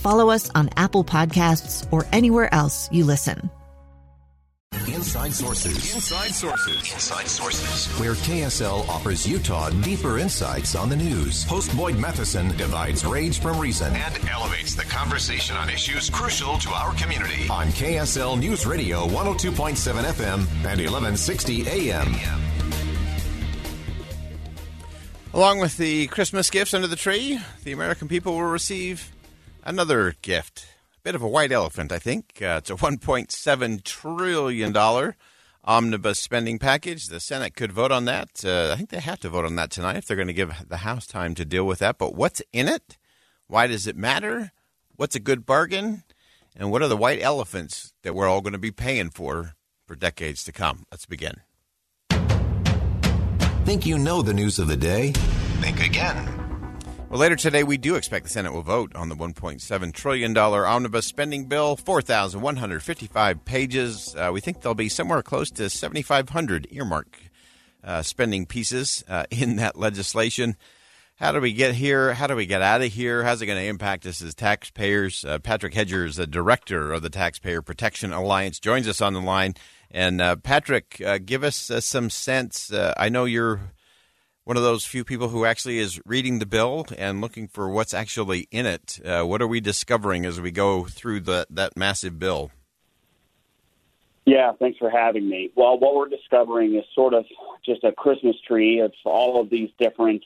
follow us on Apple Podcasts, or anywhere else you listen. Inside Sources. Inside Sources. Inside Sources. Where KSL offers Utah deeper insights on the news. Host Boyd Matheson divides rage from reason and elevates the conversation on issues crucial to our community. On KSL News Radio 102.7 FM and 1160 AM. Along with the Christmas gifts under the tree, the American people will receive another gift. A bit of a white elephant, I think. Uh, it's a $1.7 trillion omnibus spending package. The Senate could vote on that. Uh, I think they have to vote on that tonight if they're going to give the House time to deal with that. But what's in it? Why does it matter? What's a good bargain? And what are the white elephants that we're all going to be paying for for decades to come? Let's begin. Think you know the news of the day? Think again. Well, later today, we do expect the Senate will vote on the $1.7 trillion omnibus spending bill, 4,155 pages. Uh, we think there'll be somewhere close to 7,500 earmark uh, spending pieces uh, in that legislation. How do we get here? How do we get out of here? How's it going to impact us as taxpayers? Uh, Patrick is the director of the Taxpayer Protection Alliance, joins us on the line. And uh, Patrick, uh, give us some sense. I know you're one of those few people who actually is reading the bill and looking for what's actually in it. Uh, what are we discovering as we go through the, that massive bill? Yeah, thanks for having me. Well, what we're discovering is sort of just a Christmas tree of all of these different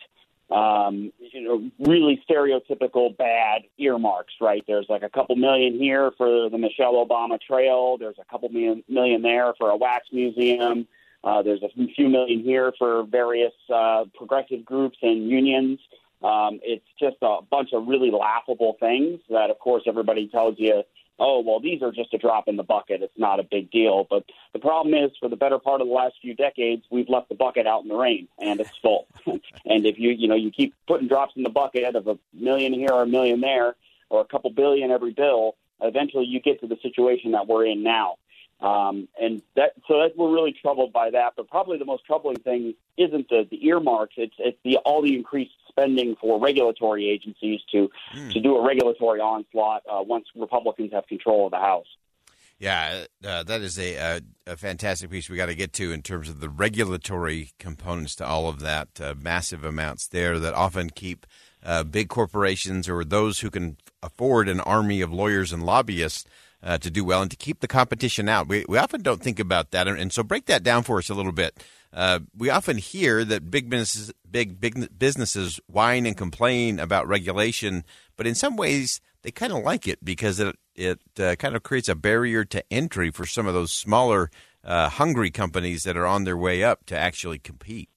um, you know, really stereotypical bad earmarks, right? There's like a couple million here for the Michelle Obama Trail. There's a couple million, million there for a wax museum. Uh, there's a few million here for various uh, progressive groups and unions. Um, it's just a bunch of really laughable things that, of course, everybody tells you oh, well, these are just a drop in the bucket. It's not a big deal. But the problem is, for the better part of the last few decades, we've left the bucket out in the rain, and it's full. and if you, you know, you keep putting drops in the bucket of a million here or a million there, or a couple billion every bill, eventually you get to the situation that we're in now. Um, and that, so that we're really troubled by that. But probably the most troubling thing isn't the, the earmarks; it's it's the all the increased spending for regulatory agencies to mm. to do a regulatory onslaught uh, once Republicans have control of the House. Yeah, uh, that is a, a, a, fantastic piece we got to get to in terms of the regulatory components to all of that. Uh, massive amounts there that often keep uh, big corporations or those who can afford an army of lawyers and lobbyists uh, to do well and to keep the competition out. We, we often don't think about that. And, so break that down for us a little bit. Uh, we often hear that big businesses, big big businesses whine and complain about regulation, but in some ways they kind of like it because it it uh, kind of creates a barrier to entry for some of those smaller, uh, hungry companies that are on their way up to actually compete.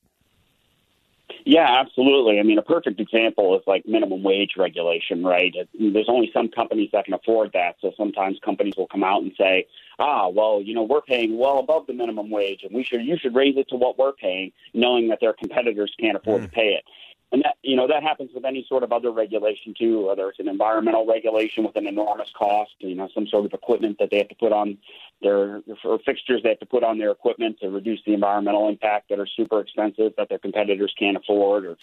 Yeah, absolutely. I mean, a perfect example is like minimum wage regulation, right? There's only some companies that can afford that. So sometimes companies will come out and say, ah, well, you know, we're paying well above the minimum wage and we should, you should raise it to what we're paying, knowing that their competitors can't afford mm. to pay it. And that, you know, that happens with any sort of other regulation too, whether it's an environmental regulation with an enormous cost, you know, some sort of equipment that they have to put on their or fixtures they have to put on their equipment to reduce the environmental impact that are super expensive that their competitors can't afford, or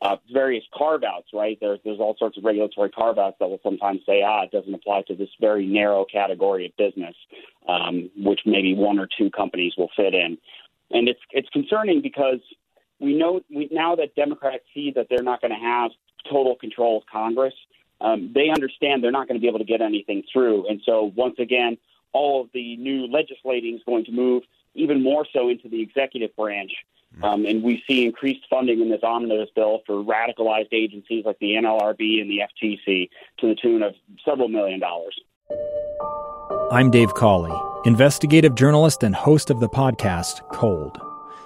uh, various carve outs, right? There's there's all sorts of regulatory carve outs that will sometimes say, ah, it doesn't apply to this very narrow category of business, um, which maybe one or two companies will fit in. And it's it's concerning because we know we, now that Democrats see that they're not going to have total control of Congress. Um, they understand they're not going to be able to get anything through, and so once again, all of the new legislating is going to move even more so into the executive branch. Um, and we see increased funding in this omnibus bill for radicalized agencies like the NLRB and the FTC to the tune of several million dollars. I'm Dave Cawley, investigative journalist and host of the podcast Cold.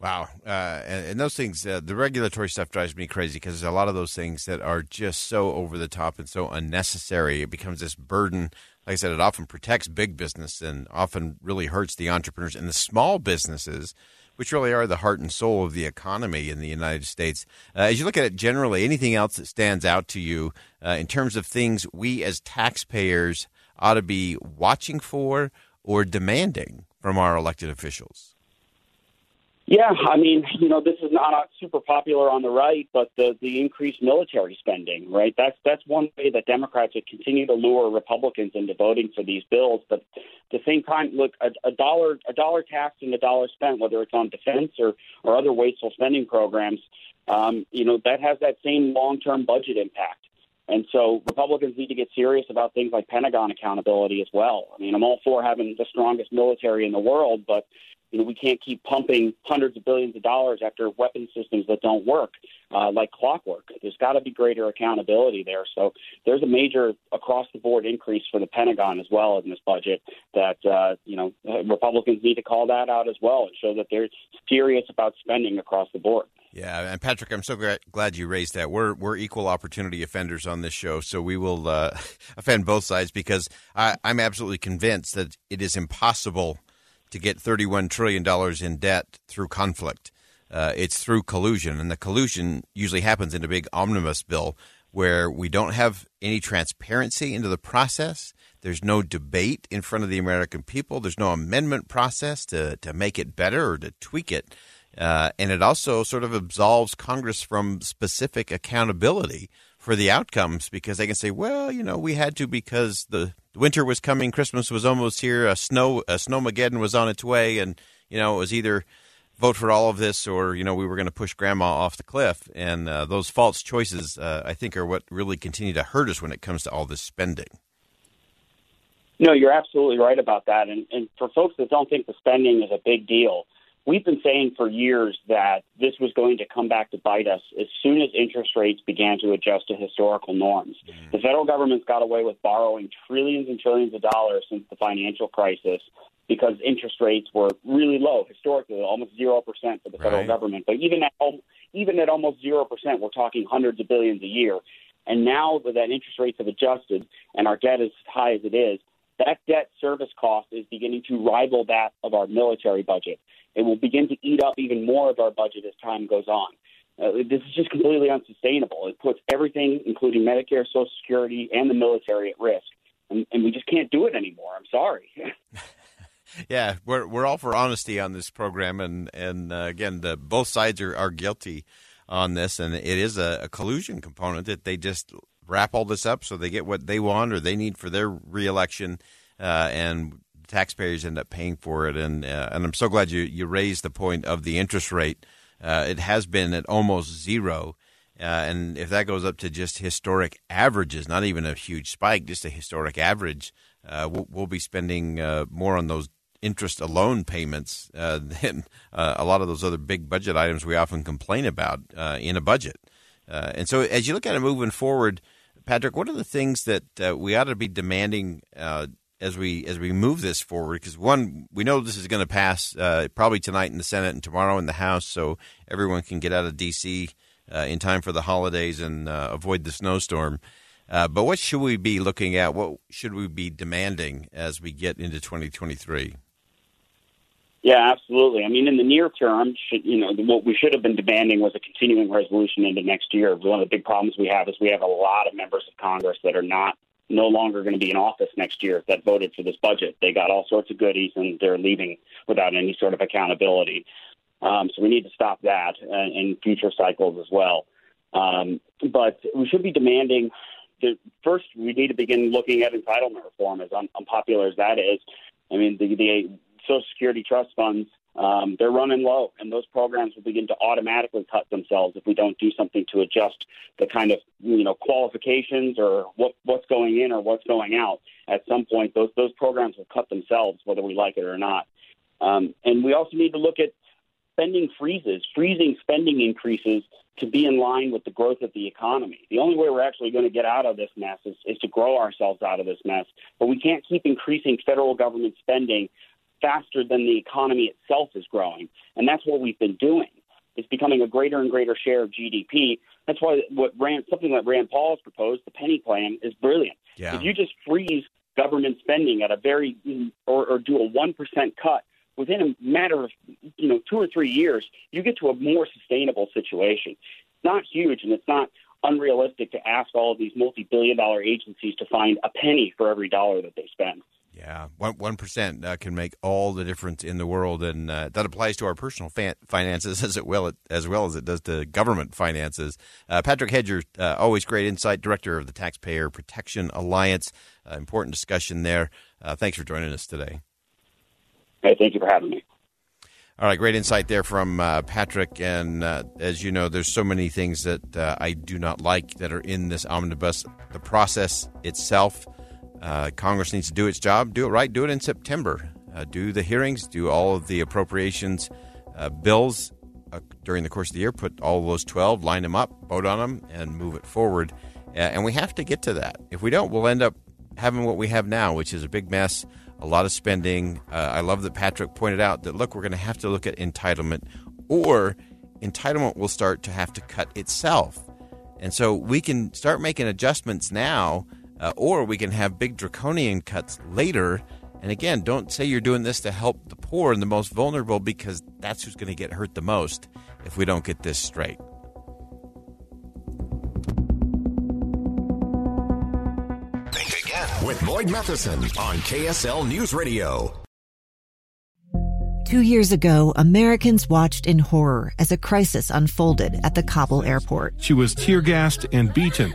Wow. Uh, and, and, those things, uh, the regulatory stuff drives me crazy because there's a lot of those things that are just so over the top and so unnecessary. It becomes this burden. Like I said, it often protects big business and often really hurts the entrepreneurs and the small businesses which really are the heart and soul of the economy in the United States. Uh, as you look at it generally, anything else that stands out to you uh, in terms of things we as taxpayers ought to be watching for or demanding from our elected officials? Yeah, I mean, you know, this is not super popular on the right, but the the increased military spending, right? That's that's one way that Democrats would continue to lure Republicans into voting for these bills. But at the same time, look, a, a dollar a dollar taxed and a dollar spent, whether it's on defense or or other wasteful spending programs, um, you know, that has that same long term budget impact. And so Republicans need to get serious about things like Pentagon accountability as well. I mean, I'm all for having the strongest military in the world, but you know, we can't keep pumping hundreds of billions of dollars after weapon systems that don't work uh, like clockwork. There's got to be greater accountability there. So there's a major across the board increase for the Pentagon as well in this budget that, uh, you know, Republicans need to call that out as well and show that they're serious about spending across the board. Yeah, and Patrick, I'm so glad you raised that. We're we're equal opportunity offenders on this show, so we will uh, offend both sides because I, I'm absolutely convinced that it is impossible to get $31 trillion in debt through conflict. Uh, it's through collusion, and the collusion usually happens in a big omnibus bill where we don't have any transparency into the process. There's no debate in front of the American people. There's no amendment process to, to make it better or to tweak it. Uh, and it also sort of absolves Congress from specific accountability for the outcomes because they can say, well, you know, we had to because the winter was coming, Christmas was almost here, a snow a snowmageddon was on its way, and you know it was either vote for all of this or you know we were going to push grandma off the cliff. And uh, those false choices, uh, I think, are what really continue to hurt us when it comes to all this spending. No, you're absolutely right about that. And, and for folks that don't think the spending is a big deal, we've been saying for years that this was going to come back to bite us as soon as interest rates began to adjust to historical norms. Mm. The federal government's got away with borrowing trillions and trillions of dollars since the financial crisis because interest rates were really low historically, almost zero percent for the federal right. government. But even at even at almost zero percent, we're talking hundreds of billions a year. And now that interest rates have adjusted and our debt is as high as it is, that debt service cost is beginning to rival that of our military budget. It will begin to eat up even more of our budget as time goes on. Uh, this is just completely unsustainable. It puts everything, including Medicare, Social Security, and the military at risk. And, and we just can't do it anymore. I'm sorry. yeah, we're we're all for honesty on this program, and and uh, again, the both sides are, are guilty on this, and it is a, a collusion component that they just wrap all this up so they get what they want or they need for their reelection, uh, and taxpayers end up paying for it. And uh, and I'm so glad you you raised the point of the interest rate. Uh, it has been at almost zero. Uh, and if that goes up to just historic averages, not even a huge spike, just a historic average, uh, we'll, we'll, be spending uh, more on those interest alone payments than a lot of those other big budget items we often complain about in a budget. and so, as you look at it moving forward, Patrick, what are the things that uh, we ought to be demanding uh, as we as we move this forward? Because one, we know this is going to pass uh, probably tonight in the Senate and tomorrow in the House, so everyone can get out of D.C. Uh, in time for the holidays and uh, avoid the snowstorm. Uh, but what should we be looking at? What should we be demanding as we get into 2023? Yeah, absolutely. I mean, in the near term, should, you know, what we should have been demanding was a continuing resolution into next year. One of the big problems we have is we have a lot of members of Congress that are not no longer going to be in office next year that voted for this budget. They got all sorts of goodies and they're leaving without any sort of accountability. Um, so we need to stop that uh, in future cycles as well. Um, but we should be demanding. The, first, we need to begin looking at entitlement reform, as un, unpopular as that is. I mean, the, the Social Security trust funds um, they're running low, and those programs will begin to automatically cut themselves if we don't do something to adjust the kind of you know qualifications or what what's going in or what's going out. At some point, those those programs will cut themselves, whether we like it or not. Um, and we also need to look at spending freezes, freezing spending increases to be in line with the growth of the economy. The only way we're actually going to get out of this mess is, is to grow ourselves out of this mess. But we can't keep increasing federal government spending faster than the economy itself is growing. And that's what we've been doing. It's becoming a greater and greater share of GDP. That's why what Rand, something that Rand Paul has proposed, the penny plan, is brilliant. Yeah. If you just freeze government spending at a very or, or do a one percent cut within a matter of you know two or three years, you get to a more sustainable situation. It's not huge, and it's not unrealistic to ask all of these multi-billion-dollar agencies to find a penny for every dollar that they spend. Yeah, one percent uh, can make all the difference in the world, and uh, that applies to our personal fa- finances as well as well as it does to government finances. Uh, Patrick Hedger, uh, always great insight, director of the Taxpayer Protection Alliance. Uh, important discussion there. Uh, thanks for joining us today. Hey, thank you for having me. All right, great insight there from Patrick. And as you know, there's so many things that I do not like that are in this omnibus. The process itself. Uh, Congress needs to do its job, do it right, do it in September. Uh, do the hearings, do all of the appropriations uh, bills uh, during the course of the year, put all those 12, line them up, vote on them, and move it forward. Uh, and we have to get to that. If we don't, we'll end up having what we have now, which is a big mess, a lot of spending. Uh, I love that Patrick pointed out that, look, we're going to have to look at entitlement, or entitlement will start to have to cut itself. And so we can start making adjustments now uh, or we can have big draconian cuts later. And again, don't say you're doing this to help the poor and the most vulnerable because that's who's going to get hurt the most if we don't get this straight. Think again with Boyd Matheson on KSL News Radio. Two years ago, Americans watched in horror as a crisis unfolded at the Kabul airport. She was tear gassed and beaten.